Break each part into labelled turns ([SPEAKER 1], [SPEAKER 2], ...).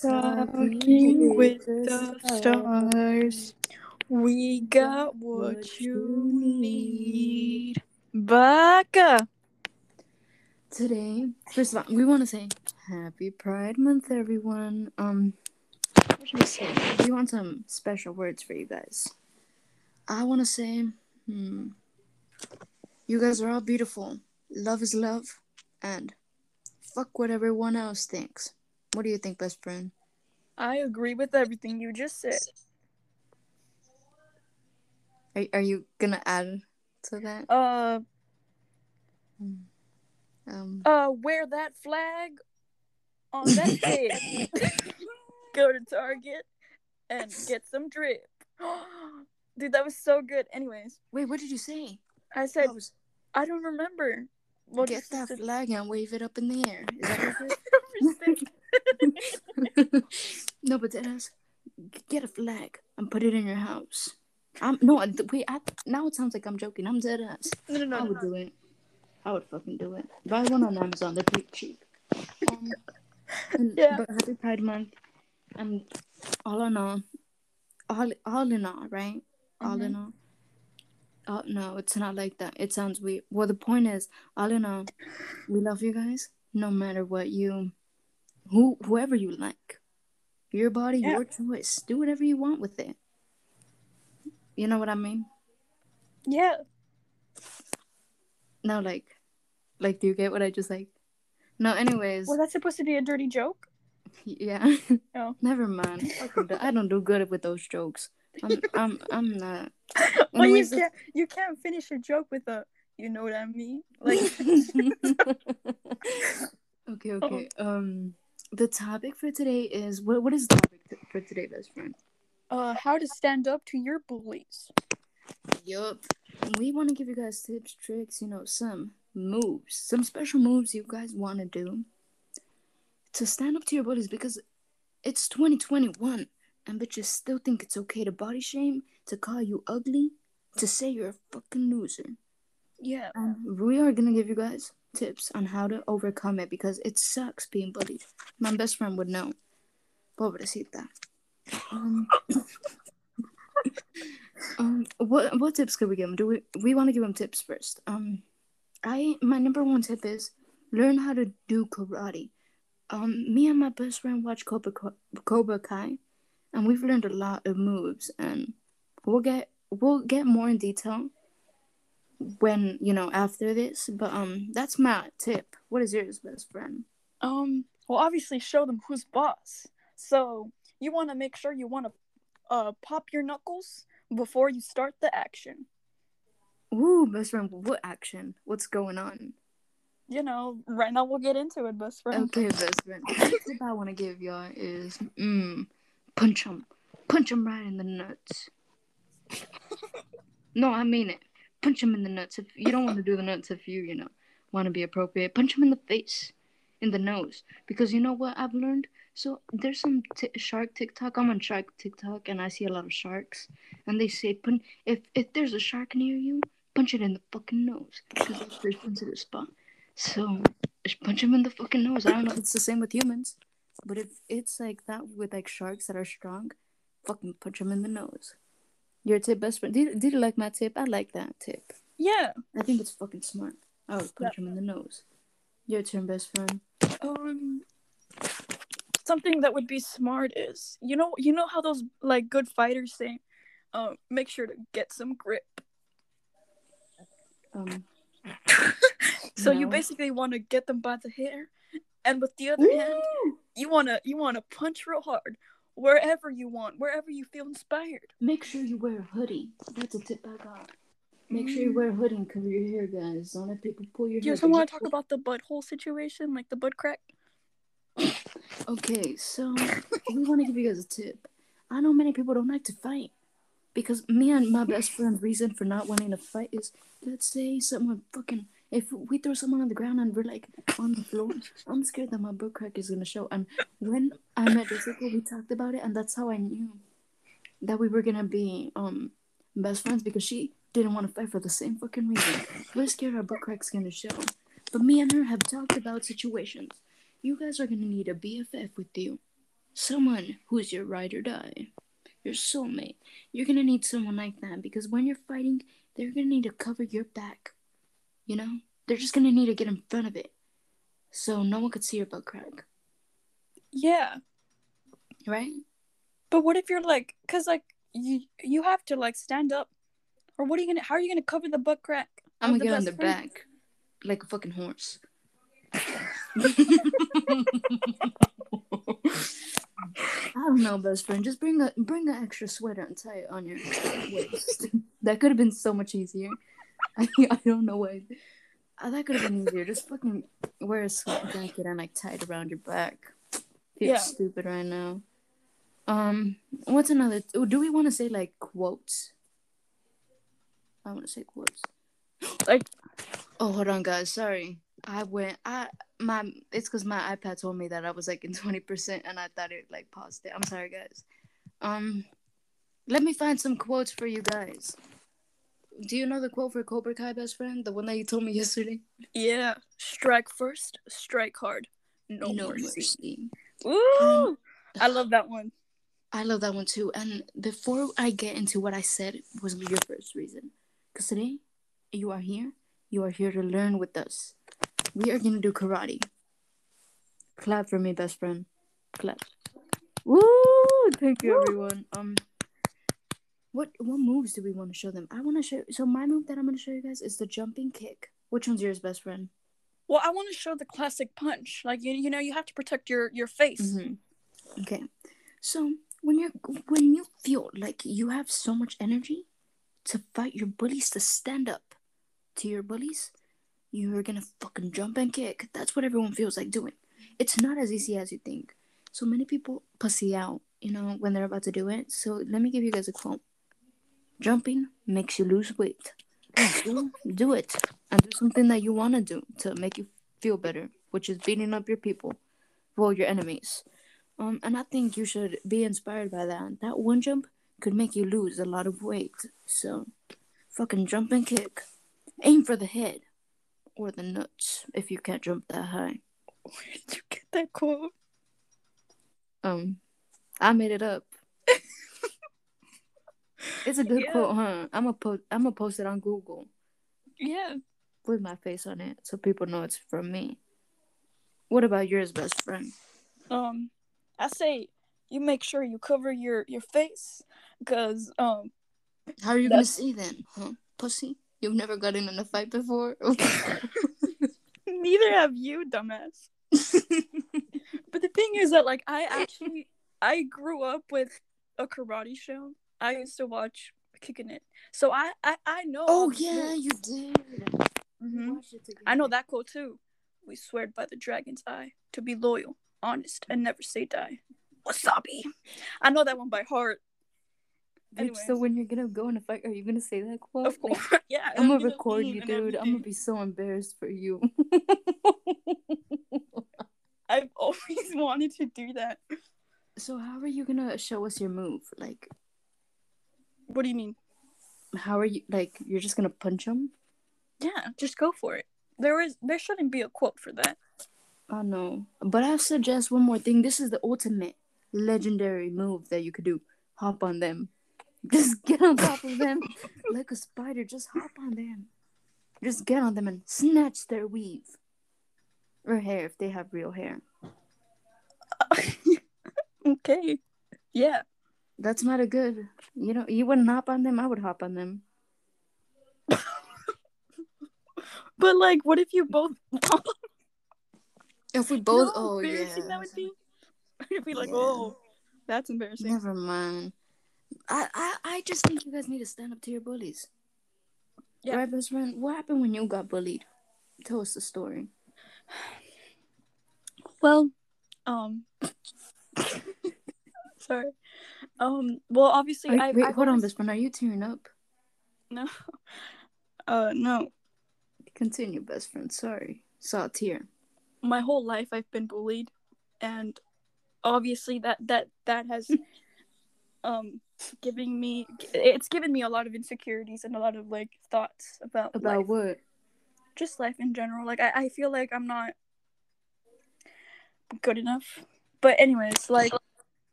[SPEAKER 1] Talking with the stars. We got what you need. Baka.
[SPEAKER 2] Today, first of all, we want to say Happy Pride Month, everyone. Um, what should we say? We want some special words for you guys. I want to say, hmm, you guys are all beautiful. Love is love, and fuck what everyone else thinks. What do you think, best friend?
[SPEAKER 1] I agree with everything you just said.
[SPEAKER 2] Are, are you gonna add to that?
[SPEAKER 1] Uh,
[SPEAKER 2] Um,
[SPEAKER 1] uh, wear that flag on that day. Go to Target and get some drip. Dude, that was so good. Anyways,
[SPEAKER 2] wait, what did you say?
[SPEAKER 1] I said
[SPEAKER 2] I was,
[SPEAKER 1] I don't remember. What
[SPEAKER 2] get that
[SPEAKER 1] said.
[SPEAKER 2] flag and wave it up in the air. Is that what you said? no, but us get a flag and put it in your house. I'm no, wait. I, now it sounds like I'm joking. I'm dead ass.
[SPEAKER 1] no, no, no.
[SPEAKER 2] I
[SPEAKER 1] no.
[SPEAKER 2] would do it. I would fucking do it. Buy one on Amazon. They're pretty cheap. Um, and-
[SPEAKER 1] Yeah.
[SPEAKER 2] But Happy Pride Month. And all in all, all all in all, right? All in all. Oh no, it's not like that. It sounds weird. Well, the point is, all in all, we love you guys. No matter what you, who whoever you like, your body,
[SPEAKER 1] Yeah.
[SPEAKER 2] your choice. Do whatever you want with it. You know what I mean?
[SPEAKER 1] Yeah.
[SPEAKER 2] No, like, like, do you get what I just like? No, anyways,
[SPEAKER 1] Was that supposed to be a dirty joke?
[SPEAKER 2] yeah.
[SPEAKER 1] Oh.
[SPEAKER 2] Never mind. I don't do good with those jokes. I'm, I'm, I'm not.
[SPEAKER 1] well, you can't. You can't finish a joke with a. You know what I mean? Like.
[SPEAKER 2] okay, okay. Um, the topic for today is what? What is the topic for today, best friend?
[SPEAKER 1] uh, how to stand up to your bullies.
[SPEAKER 2] Yup. We want to give you guys tips, tricks, you know, some moves, some special moves you guys want to do to stand up to your bullies because it's 2021 and bitches still think it's okay to body shame, to call you ugly, to say you're a fucking loser.
[SPEAKER 1] Yeah.
[SPEAKER 2] And we are gonna give you guys tips on how to overcome it because it sucks being bullied. My best friend would know. Pobrecita. Um, um, what what tips could we give him? Do we we want to give him tips first? Um, I my number one tip is learn how to do karate. Um, me and my best friend watch Cobra Cobra Kai, and we've learned a lot of moves, and we'll get we'll get more in detail when you know after this. But um, that's my tip. What is yours, best friend?
[SPEAKER 1] Um. Well, obviously, show them who's boss. So you want to make sure you want to, uh, pop your knuckles before you start the action.
[SPEAKER 2] Ooh, best friend, what action? What's going on?
[SPEAKER 1] You know, right now we'll get into it, best friend.
[SPEAKER 2] Okay, best friend. The tip I want to give y'all is mm, punch him, punch him right in the nuts. no, I mean it. Punch him in the nuts. If you don't want to do the nuts, if you you know want to be appropriate, punch him in the face, in the nose. Because you know what I've learned. So there's some t- shark TikTok. I'm on shark TikTok, and I see a lot of sharks, and they say, "Pun if if there's a shark near you, punch it in the fucking nose, because that's the sensitive spot." So just punch him in the fucking nose. I don't know if it's the same with humans, but if it's like that with like sharks that are strong, fucking punch him in the nose. Your tip, best friend. Did, did you like my tip? I like that tip.
[SPEAKER 1] Yeah.
[SPEAKER 2] I think it's fucking smart. I would punch him in the nose. Your turn, best friend.
[SPEAKER 1] Um. Something that would be smart is you know you know how those like good fighters say, uh, make sure to get some grip.
[SPEAKER 2] Um,
[SPEAKER 1] So you basically want to get them by the hair, and with the other hand, you wanna you wanna punch real hard wherever you want, wherever you feel inspired.
[SPEAKER 2] make sure you wear a hoodie. That's a tip I got. Make sure you mm. wear a hoodie and cover your hair, guys. Don't let people pull your hair.
[SPEAKER 1] Do you
[SPEAKER 2] hair.
[SPEAKER 1] want to talk about the butthole situation, like the butt crack?
[SPEAKER 2] Okay, so we want to give you guys a tip. I know many people don't like to fight because me and my best friend's reason for not wanting to fight is let's say someone fucking if we throw someone on the ground and we're like on the floor, I'm scared that my butt crack is gonna show. And when I met Jessica, we talked about it, and that's how I knew that we were gonna be um best friends because she didn't want to fight for the same fucking reason. We're scared our butt crack's gonna show. But me and her have talked about situations. You guys are gonna need a BFF with you. someone who's your ride or die, your soulmate. You're gonna need someone like that because when you're fighting, they're gonna need to cover your back. You know, they're just gonna need to get in front of it, so no one could see your butt crack.
[SPEAKER 1] Yeah.
[SPEAKER 2] Right?
[SPEAKER 1] But what if you're like, cause like you you have to like stand up, or what are you gonna? How are you gonna cover the butt crack?
[SPEAKER 2] I'm gonna get on the
[SPEAKER 1] friend?
[SPEAKER 2] back like a fucking horse. I don't know, best friend. Just bring a bring an extra sweater and tie it on your waist. that could have been so much easier. I, I don't know why. Uh, that could have been easier. Just fucking wear a sweat jacket and like tie it around your back. Feel
[SPEAKER 1] Yeah.
[SPEAKER 2] stupid right now. Um, what's another? oh, Do we want to say like quotes? I want to say quotes.
[SPEAKER 1] Like,
[SPEAKER 2] Oh, hold on, guys. Sorry. I went. I my. It's because my iPad told me that I was like in twenty percent, and I thought it like paused it. I'm sorry, guys. Um, let me find some quotes for you guys. Do you know the quote for Cobra Kai, best friend? The one that you told me yesterday.
[SPEAKER 1] yeah, strike first, strike hard, no, mercy. Ooh,
[SPEAKER 2] Um,
[SPEAKER 1] I love that one.
[SPEAKER 2] I love that one too. And before I get into what I said, was your first reason. Because today, you are here. You are here to learn with us. We are gonna do karate. Clap for me, best friend. Clap. Woo! Thank you, everyone. Um, what what moves do we want to show them? I want to show. So my move that I'm gonna show you guys is the jumping kick. Which one's yours, best friend?
[SPEAKER 1] Well, I want to show the classic punch. Like you, you know, you have to protect your your face.
[SPEAKER 2] Mm-hmm. Okay. So when you're when you feel like you have so much energy to fight your bullies to stand up to your bullies, you're gonna fucking jump and kick. That's what everyone feels like doing. It's not as easy as you think. So many people pussy out, you know, when they're about to do it. So let me give you guys a quote. Jumping makes you lose weight. Do, do it and do something that you want to do to make you feel better, which is beating up your people, well, your enemies. Um, and I think you should be inspired by that. That one jump could make you lose a lot of weight. So, fucking jump and kick. Aim for the head or the nuts if you can't jump that high.
[SPEAKER 1] Where did you get that quote?
[SPEAKER 2] Um, I made it up. It's a good
[SPEAKER 1] Yeah.
[SPEAKER 2] quote, huh? I'm gonna post. I'm gonna post it on Google
[SPEAKER 1] Yeah.
[SPEAKER 2] with my face on it, so people know it's from me. What about yours, best friend?
[SPEAKER 1] Um, I say you make sure you cover your your face, cause um,
[SPEAKER 2] How are you gonna see then, huh? Pussy, you've never gotten in a fight before.
[SPEAKER 1] neither have you, dumbass. But the thing is that like I actually I grew up with a karate show. I used to watch Kicking It, so I I, I know.
[SPEAKER 2] oh yeah, you did.
[SPEAKER 1] Mhm. I know that quote too. We swear by the dragon's eye to be loyal, honest, and never say die. Wasabi. I know that one by heart.
[SPEAKER 2] So when you're gonna go in a fight, are you gonna say that quote?
[SPEAKER 1] Of
[SPEAKER 2] Like,
[SPEAKER 1] course, yeah.
[SPEAKER 2] I'm gonna record you, dude. I'm gonna be so embarrassed for you.
[SPEAKER 1] I've always wanted to do that.
[SPEAKER 2] so how are you gonna show us your move? Like,
[SPEAKER 1] What do you mean?
[SPEAKER 2] how are you? Like, you're just gonna punch him?
[SPEAKER 1] Yeah, just go for it. There is there shouldn't be a quote for that.
[SPEAKER 2] I know, but I suggest one more thing. This is the ultimate legendary move that you could do. Hop on them. Just get on top of them like a spider. Just hop on them. Just get on them and snatch their weave or hair if they have real hair.
[SPEAKER 1] okay. Yeah.
[SPEAKER 2] That's not a good. You know, you wouldn't hop on them. I would hop on them.
[SPEAKER 1] But like what if you both
[SPEAKER 2] If we
[SPEAKER 1] You
[SPEAKER 2] both,
[SPEAKER 1] know how
[SPEAKER 2] oh yeah.
[SPEAKER 1] embarrassing that would be? You'd be like,
[SPEAKER 2] Yeah.
[SPEAKER 1] oh, that's embarrassing.
[SPEAKER 2] Never mind. I, I I just think you guys need to stand up to your bullies.
[SPEAKER 1] Yeah.
[SPEAKER 2] Right, best friend? What happened when you got bullied? Tell us the story.
[SPEAKER 1] Well, um, sorry. Um, well, obviously,
[SPEAKER 2] Are-
[SPEAKER 1] I
[SPEAKER 2] wait,
[SPEAKER 1] I've
[SPEAKER 2] hold on,
[SPEAKER 1] always-
[SPEAKER 2] best friend. Are you tearing up?
[SPEAKER 1] No, uh, no.
[SPEAKER 2] Continue, best friend. Sorry. Saw a tear.
[SPEAKER 1] My whole life, I've been bullied, and obviously, that that that has um giving me it's given me a lot of insecurities and a lot of like thoughts about
[SPEAKER 2] About
[SPEAKER 1] life.
[SPEAKER 2] what?
[SPEAKER 1] just life in general. Like I, I feel like I'm not good enough. But anyways, like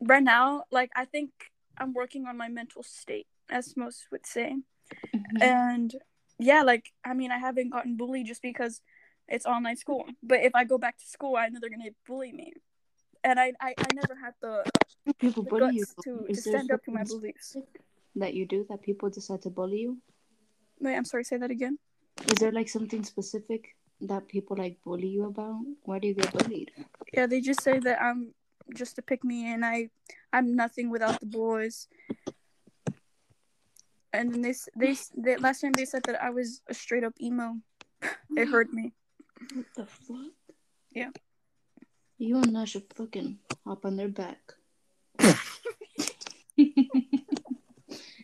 [SPEAKER 1] right now, like I think I'm working on my mental state, as most would say.
[SPEAKER 2] Mhm.
[SPEAKER 1] And yeah, like I mean, I haven't gotten bullied just because it's online school. But if I go back to school, I know they're gonna bully me, and I I, I never had the,
[SPEAKER 2] people
[SPEAKER 1] the
[SPEAKER 2] bully you.
[SPEAKER 1] to, to stand up to my beliefs.
[SPEAKER 2] that you do that people decide to bully you?
[SPEAKER 1] Wait, I'm sorry. Say that again.
[SPEAKER 2] Is there like something specific that people like bully you about? Why do you get bullied?
[SPEAKER 1] Yeah, they just say that I'm just to pick me, and I I'm nothing without the boys. And then they s- they, they last time they said that I was a straight up emo. it hurt me.
[SPEAKER 2] What the fuck?
[SPEAKER 1] Yeah.
[SPEAKER 2] You and I should fucking hop on their back.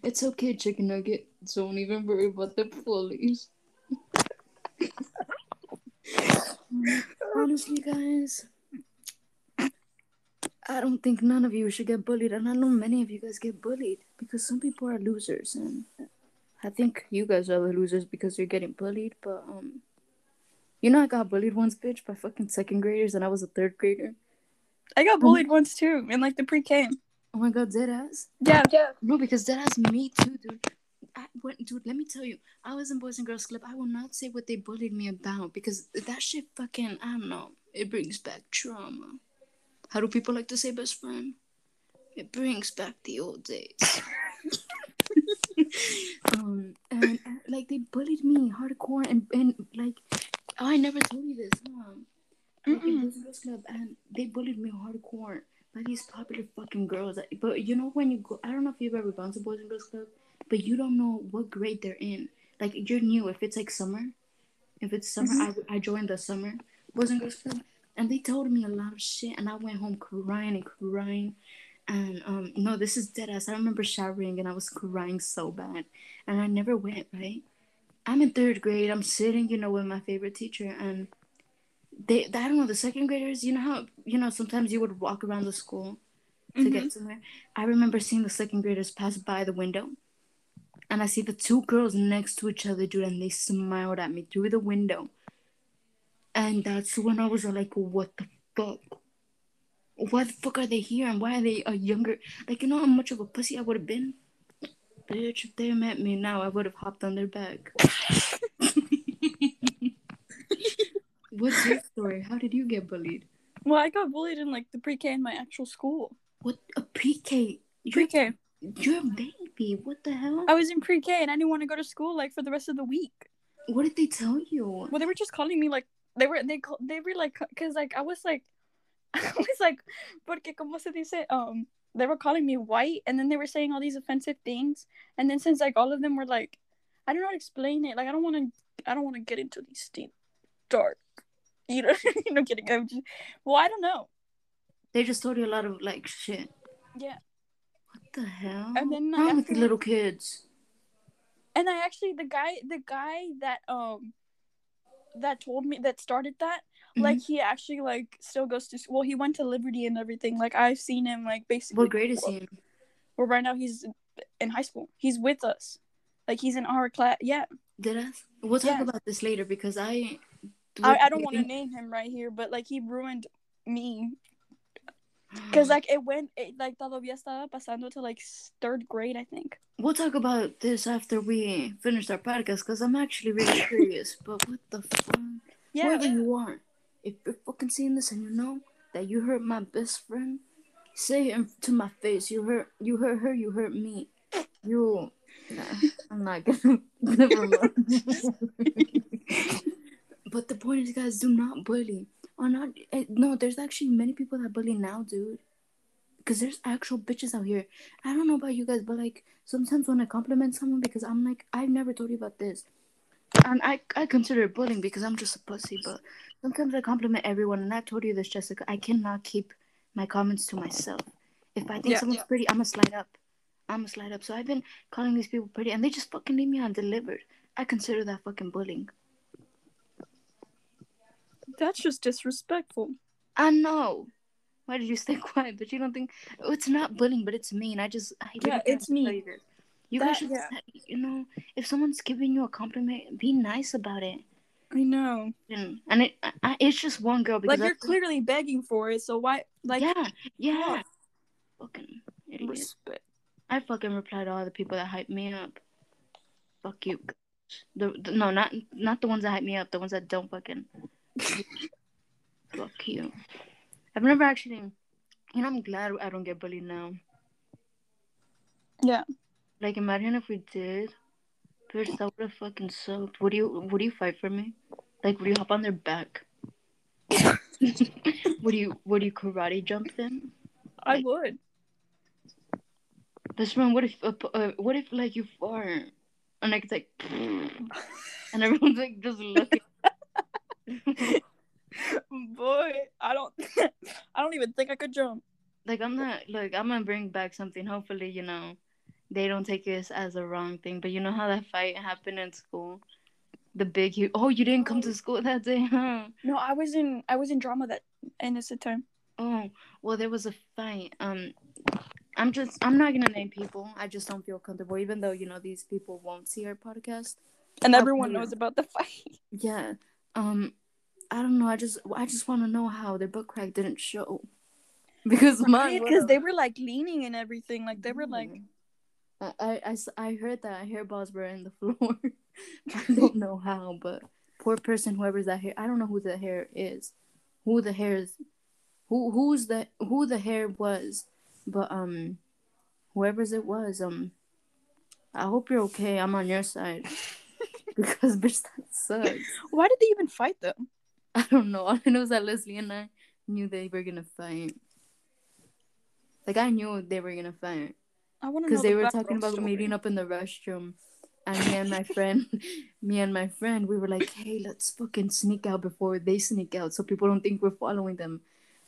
[SPEAKER 2] it's okay, chicken nugget. Don't even worry about the bullies. Honestly, guys, I don't think none of you should get bullied, and I know many of you guys get bullied because some people are losers, and I think you guys are the losers because you're getting bullied. But um, you know, I got bullied once, bitch, by fucking second graders, and I was a third grader.
[SPEAKER 1] I got bullied once too in like the pre-K.
[SPEAKER 2] Oh my god, dead ass.
[SPEAKER 1] Yeah, yeah.
[SPEAKER 2] No, because that has me too, dude. I went, dude. Let me tell you, I was in Boys and Girls Club. I will not say what they bullied me about because that shit fucking I don't know. It brings back trauma. How do people like to say, best friend? It brings back the old days. um, and, and, like they bullied me hardcore, and and like oh, I never told you this. Um, like. Boys and Girls Club, and they bullied me hardcore by these popular fucking girls. But you know when you go, I don't know if you've ever gone to Boys and Girls Club, but you don't know what grade they're in. Like you're new. If it's like summer, if it's summer, I I joined the summer Boys and Girls Club, and they told me a lot of shit, and I went home crying and crying. And um, no, this is dead ass. I remember showering and I was crying so bad, and I never went. Right, I'm in third grade. I'm sitting, you know, with my favorite teacher, and they, I don't know, the second graders. You know how you know sometimes you would walk around the school to
[SPEAKER 1] Mhm.
[SPEAKER 2] get somewhere. I remember seeing the second graders pass by the window, and I see the two girls next to each other, dude, and they smiled at me through the window. And that's when I was like, "What the fuck? Why the fuck are they here? And why are they a younger? Like, you know how much of a pussy I would have been, bitch. If they met me now, I would have hopped on their back." What's your story? How did you get bullied?
[SPEAKER 1] Well, I got bullied in like the pre-K in my actual school.
[SPEAKER 2] What a? You're,
[SPEAKER 1] Pre-K.
[SPEAKER 2] you're a baby. What the hell?
[SPEAKER 1] I was in pre-K and I didn't want to go to school like for the rest of the week.
[SPEAKER 2] What did they tell you?
[SPEAKER 1] Well, they were just calling me like they were they they were like because like I was like I was like porque como se dice um they were calling me white and then they were saying all these offensive things and then since like all of them were like I don't know how to explain it like I don't want to I don't want to get into these deep dark you know you know kidding I'm just well I don't know
[SPEAKER 2] They just told you a lot of like shit.
[SPEAKER 1] yeah
[SPEAKER 2] What the hell?
[SPEAKER 1] And then
[SPEAKER 2] wrong with the little kids?
[SPEAKER 1] and I actually the guy the guy that um that told me that started that like
[SPEAKER 2] Mm-hmm.
[SPEAKER 1] he actually like still goes to school. He went to Liberty and everything. Like I've seen him like basically.
[SPEAKER 2] What grade is he?
[SPEAKER 1] Well, right now he's in high school. He's with us. Like he's in our class. Yeah,
[SPEAKER 2] Did I? We'll talk
[SPEAKER 1] Yeah.
[SPEAKER 2] about this later because I.
[SPEAKER 1] I, I don't want to name him right here, but like he ruined me because like it went it, like todavía estaba pasando to like third grade, I think.
[SPEAKER 2] We'll talk about this after we finish our podcast because I'm actually really curious. But what the fuck?
[SPEAKER 1] Yeah,
[SPEAKER 2] Whoever you are, if you're fucking seeing this and you know that you hurt my best friend, say it to my face. You hurt, you hurt her. You hurt me. You. Nah, I'm not gonna. Never mind. but the point is, guys, do not bully. Or not. eh, No, there's actually many people that bully now, dude. Because there's actual bitches out here. I don't know about you guys, but like sometimes when I compliment someone, because I'm like, I've never told you about this and I, I consider it bullying because I'm just a pussy, but sometimes I compliment everyone, and I told you this, Jessica. I cannot keep my comments to myself. If I think
[SPEAKER 1] Yeah,
[SPEAKER 2] someone's
[SPEAKER 1] yeah.
[SPEAKER 2] pretty, I'm gonna slide up. I'm gonna slide up. So I've been calling these people pretty, and they just fucking leave me undelivered. I consider that fucking bullying.
[SPEAKER 1] That's just disrespectful.
[SPEAKER 2] I know. Why did you stay quiet? But you don't think oh, it's not bullying, but it's mean. I just I
[SPEAKER 1] Yeah, it's
[SPEAKER 2] can't
[SPEAKER 1] me.
[SPEAKER 2] You, you
[SPEAKER 1] That-
[SPEAKER 2] guys should,
[SPEAKER 1] yeah.
[SPEAKER 2] you know, if someone's giving you a compliment, be nice about it.
[SPEAKER 1] I know.
[SPEAKER 2] And, and it, I, it's just one girl because
[SPEAKER 1] Like you're clearly begging for it, so why? Like
[SPEAKER 2] yeah, yeah.
[SPEAKER 1] yeah.
[SPEAKER 2] Fuck
[SPEAKER 1] Respect.
[SPEAKER 2] I fucking reply to all the people that hype me up. Fuck you. The, the no, not not the ones that hype me up. The ones that don't fucking. Fuck you. I've never actually. You know, I'm glad I don't get bullied now.
[SPEAKER 1] Yeah.
[SPEAKER 2] Like, imagine if we did. Bitch, that would have fucking sucked. Would you? Would you fight for me? Like, would you hop on their back? would you? Would you karate jump them?
[SPEAKER 1] I
[SPEAKER 2] Like-
[SPEAKER 1] would.
[SPEAKER 2] Best friend, what if? Uh, uh, what if like you fart and like it's like, and everyone's like just looking.
[SPEAKER 1] Boy, I don't I don't even think I could jump.
[SPEAKER 2] like I'm not like I'm gonna bring back something. Hopefully, you know, they don't take this as a wrong thing. But you know how that fight happened in school. The big oh you didn't come to school that day, huh?
[SPEAKER 1] No, I was in I was in drama that innocent time.
[SPEAKER 2] Oh well, there was a fight. Um, I'm just I'm not gonna name people. I just don't feel comfortable, even though you know these people won't see our podcast.
[SPEAKER 1] And
[SPEAKER 2] Oh,
[SPEAKER 1] everyone knows about the fight.
[SPEAKER 2] Yeah. Um, I don't know. I just I just want to know how their butt crack didn't show. Because mine.
[SPEAKER 1] Because they were like leaning and everything. Like they were like
[SPEAKER 2] I, I, I heard that hairballs were in the floor. I don't know how, but poor person, whoever's that hair, I don't know who the hair is, who the hair is, who who's the who the hair was, but um, whoever's it was, um, I hope you're okay. I'm on your side because bitch that sucks.
[SPEAKER 1] Why did they even fight though?
[SPEAKER 2] I don't know. All I know is that Leslie and I knew they were gonna fight. Like I knew they were gonna fight
[SPEAKER 1] I want to know
[SPEAKER 2] because they
[SPEAKER 1] the
[SPEAKER 2] were talking about
[SPEAKER 1] story.
[SPEAKER 2] meeting up in the restroom, and me and my friend, me and my friend, we were like, "Hey, let's fucking sneak out before they sneak out, so people don't think we're following them."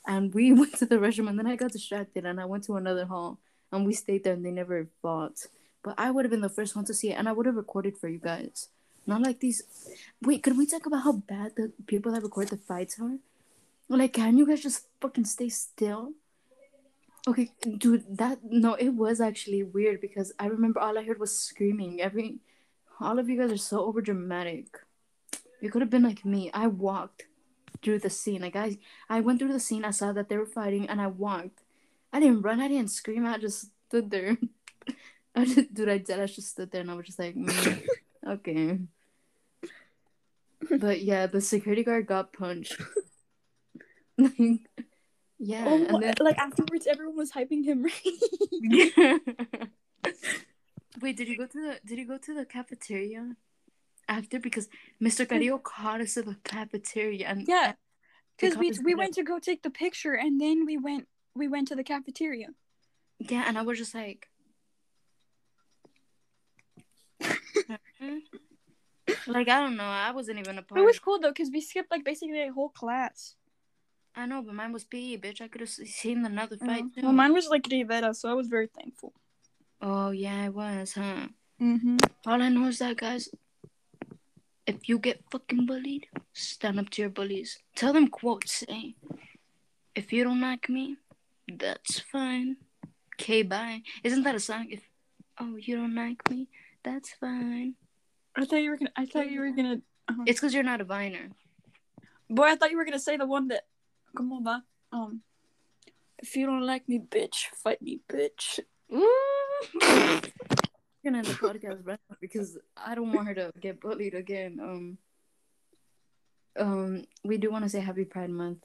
[SPEAKER 2] And we went to the restroom, and then I got distracted, and I went to another hall, and we stayed there, and they never fought. But I would have been the first one to see it, and I would have recorded for you guys. Not like these. Wait, could we talk about how bad the people that record the fights are? Like, can you guys just fucking stay still? Okay, dude, that no, it was actually weird because I remember all I heard was screaming. Every, all of you guys are so over dramatic. You could have been like me. I walked through the scene. Like I, I went through the scene. I saw that they were fighting, and I walked. I didn't run. I didn't scream. I just stood there. I just, dude, I did. I just stood there, and I was just like, mm, okay. But yeah, the security guard got punched. Like, yeah,
[SPEAKER 1] Oh,
[SPEAKER 2] and then
[SPEAKER 1] like afterwards, everyone was hyping him. right?
[SPEAKER 2] Wait, did you go to the did you go to the cafeteria after? Because Mr. Carrillo caught us at the cafeteria and
[SPEAKER 1] yeah, because we we went to go take the picture, and then we went we went to the cafeteria.
[SPEAKER 2] Yeah, and I was just like mm-hmm. Like I don't know, I wasn't even a part
[SPEAKER 1] It was cool though, because we skipped like basically a whole class.
[SPEAKER 2] I know, but mine was PE, bitch. I could have seen another fight too.
[SPEAKER 1] Well, mine was like Rivera, so I was very thankful.
[SPEAKER 2] Oh yeah, it was, huh?
[SPEAKER 1] Mm-hmm.
[SPEAKER 2] All I know is that guys if you get fucking bullied, stand up to your bullies. Tell them quotes say, if you don't like me, that's fine. Okay, bye. Isn't that a song? If oh you don't like me, that's fine.
[SPEAKER 1] I thought you were gonna. I thought you were gonna. uh
[SPEAKER 2] It's because you're not a viner.
[SPEAKER 1] Boy, I thought you were gonna say the one that. Come on, va. Um, if you don't like me, bitch, fight me, bitch.
[SPEAKER 2] Ooh. We're gonna end the podcast right now because I don't want her to get bullied again. Um, um, we do want to say Happy Pride Month,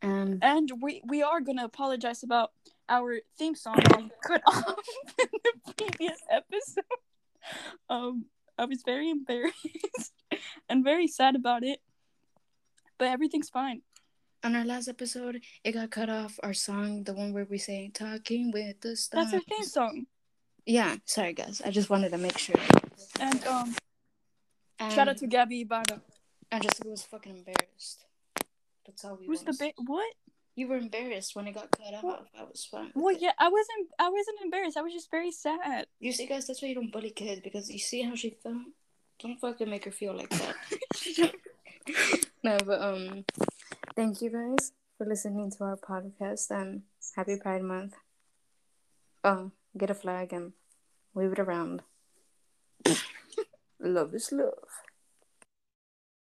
[SPEAKER 2] and
[SPEAKER 1] And we we are gonna apologize about our theme song being cut off in the previous episode. Um, I was very embarrassed and very sad about it, but everything's fine.
[SPEAKER 2] on our last episode, it got cut off. Our song, the one where we say "Talking with the Stars."
[SPEAKER 1] That's our theme song.
[SPEAKER 2] Yeah, sorry guys. I just wanted to make sure.
[SPEAKER 1] And um,
[SPEAKER 2] And,
[SPEAKER 1] shout out to Gabby Ibarra.
[SPEAKER 2] And Jessica was fucking embarrassed. That's all we.
[SPEAKER 1] Who's the ba- what?
[SPEAKER 2] You were embarrassed when it got cut off.
[SPEAKER 1] What?
[SPEAKER 2] I was fine.
[SPEAKER 1] Well,
[SPEAKER 2] it.
[SPEAKER 1] yeah, I wasn't. I wasn't embarrassed. I was just very sad.
[SPEAKER 2] You see, guys, that's why you don't bully kids because you see how she felt. Don't fucking make her feel like that. no, but um, thank you guys for listening to our podcast and happy Pride Month. Oh, get a flag and wave it around. love is love.